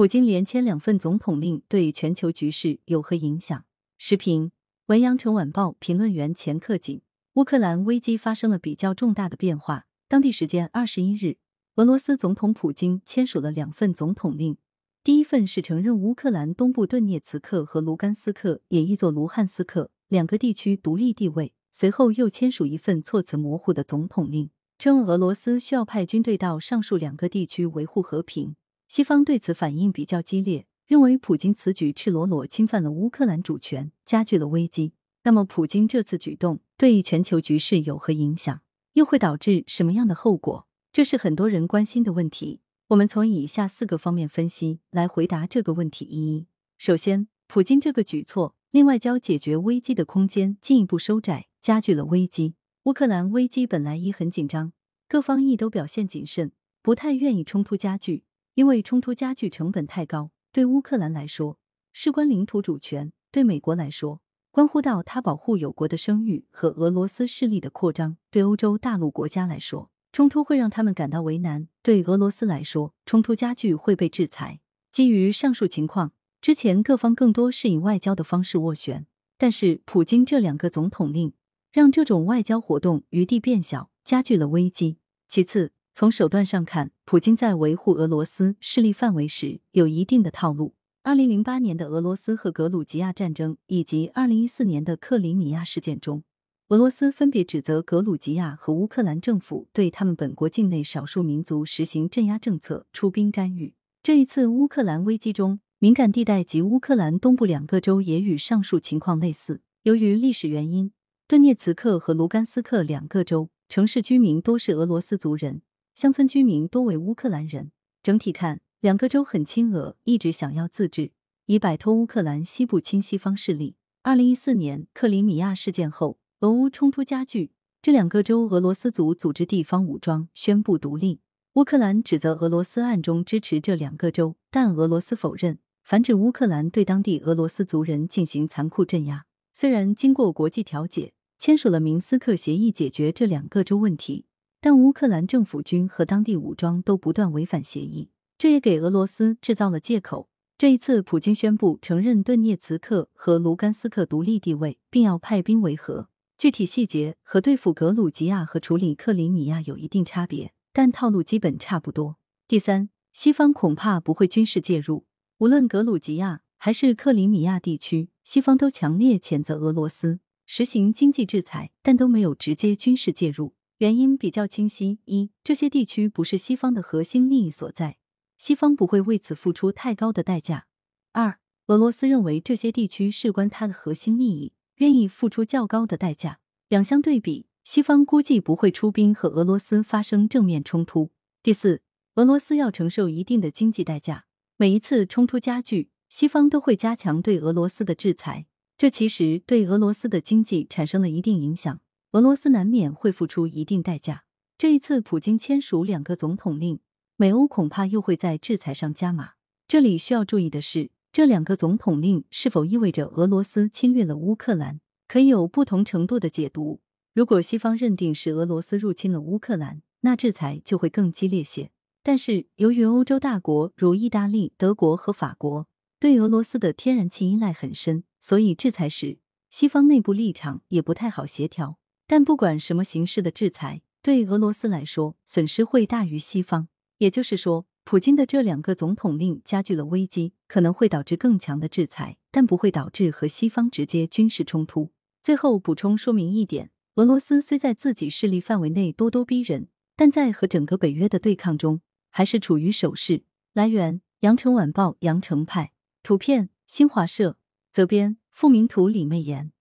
普京连签两份总统令对全球局势有何影响？时评：文阳城晚报评论员钱克锦。乌克兰危机发生了比较重大的变化。当地时间二十一日，俄罗斯总统普京签署了两份总统令。第一份是承认乌克兰东部顿涅茨克和卢甘斯克（也译作卢汉斯克）两个地区独立地位。随后又签署一份措辞模糊的总统令，称俄罗斯需要派军队到上述两个地区维护和平。西方对此反应比较激烈，认为普京此举赤裸裸侵犯了乌克兰主权，加剧了危机。那么，普京这次举动对全球局势有何影响？又会导致什么样的后果？这是很多人关心的问题。我们从以下四个方面分析来回答这个问题：一、首先，普京这个举措令外交解决危机的空间进一步收窄，加剧了危机。乌克兰危机本来已很紧张，各方亦都表现谨慎，不太愿意冲突加剧。因为冲突加剧成本太高，对乌克兰来说事关领土主权，对美国来说关乎到他保护友国的声誉和俄罗斯势力的扩张，对欧洲大陆国家来说冲突会让他们感到为难，对俄罗斯来说冲突加剧会被制裁。基于上述情况，之前各方更多是以外交的方式斡旋，但是普京这两个总统令让这种外交活动余地变小，加剧了危机。其次。从手段上看，普京在维护俄罗斯势力范围时有一定的套路。二零零八年的俄罗斯和格鲁吉亚战争以及二零一四年的克里米亚事件中，俄罗斯分别指责格鲁吉亚和乌克兰政府对他们本国境内少数民族实行镇压政策、出兵干预。这一次乌克兰危机中，敏感地带及乌克兰东部两个州也与上述情况类似。由于历史原因，顿涅茨克和卢甘斯克两个州城市居民多是俄罗斯族人。乡村居民多为乌克兰人。整体看，两个州很亲俄，一直想要自治，以摆脱乌克兰西部亲西方势力。二零一四年克里米亚事件后，俄乌冲突加剧，这两个州俄罗斯族组织地方武装，宣布独立。乌克兰指责俄罗斯暗中支持这两个州，但俄罗斯否认，反指乌克兰对当地俄罗斯族人进行残酷镇压。虽然经过国际调解，签署了明斯克协议解决这两个州问题。但乌克兰政府军和当地武装都不断违反协议，这也给俄罗斯制造了借口。这一次，普京宣布承认顿涅茨克和卢甘斯克独立地位，并要派兵维和。具体细节和对付格鲁吉亚和处理克里米亚有一定差别，但套路基本差不多。第三，西方恐怕不会军事介入，无论格鲁吉亚还是克里米亚地区，西方都强烈谴责俄罗斯实行经济制裁，但都没有直接军事介入。原因比较清晰：一，这些地区不是西方的核心利益所在，西方不会为此付出太高的代价；二，俄罗斯认为这些地区事关它的核心利益，愿意付出较高的代价。两相对比，西方估计不会出兵和俄罗斯发生正面冲突。第四，俄罗斯要承受一定的经济代价，每一次冲突加剧，西方都会加强对俄罗斯的制裁，这其实对俄罗斯的经济产生了一定影响。俄罗斯难免会付出一定代价。这一次，普京签署两个总统令，美欧恐怕又会在制裁上加码。这里需要注意的是，这两个总统令是否意味着俄罗斯侵略了乌克兰，可以有不同程度的解读。如果西方认定是俄罗斯入侵了乌克兰，那制裁就会更激烈些。但是，由于欧洲大国如意大利、德国和法国对俄罗斯的天然气依赖很深，所以制裁时，西方内部立场也不太好协调。但不管什么形式的制裁，对俄罗斯来说损失会大于西方。也就是说，普京的这两个总统令加剧了危机，可能会导致更强的制裁，但不会导致和西方直接军事冲突。最后补充说明一点：俄罗斯虽在自己势力范围内咄咄逼人，但在和整个北约的对抗中还是处于守势。来源：羊城晚报羊城派，图片：新华社，责编：付明图，李媚妍。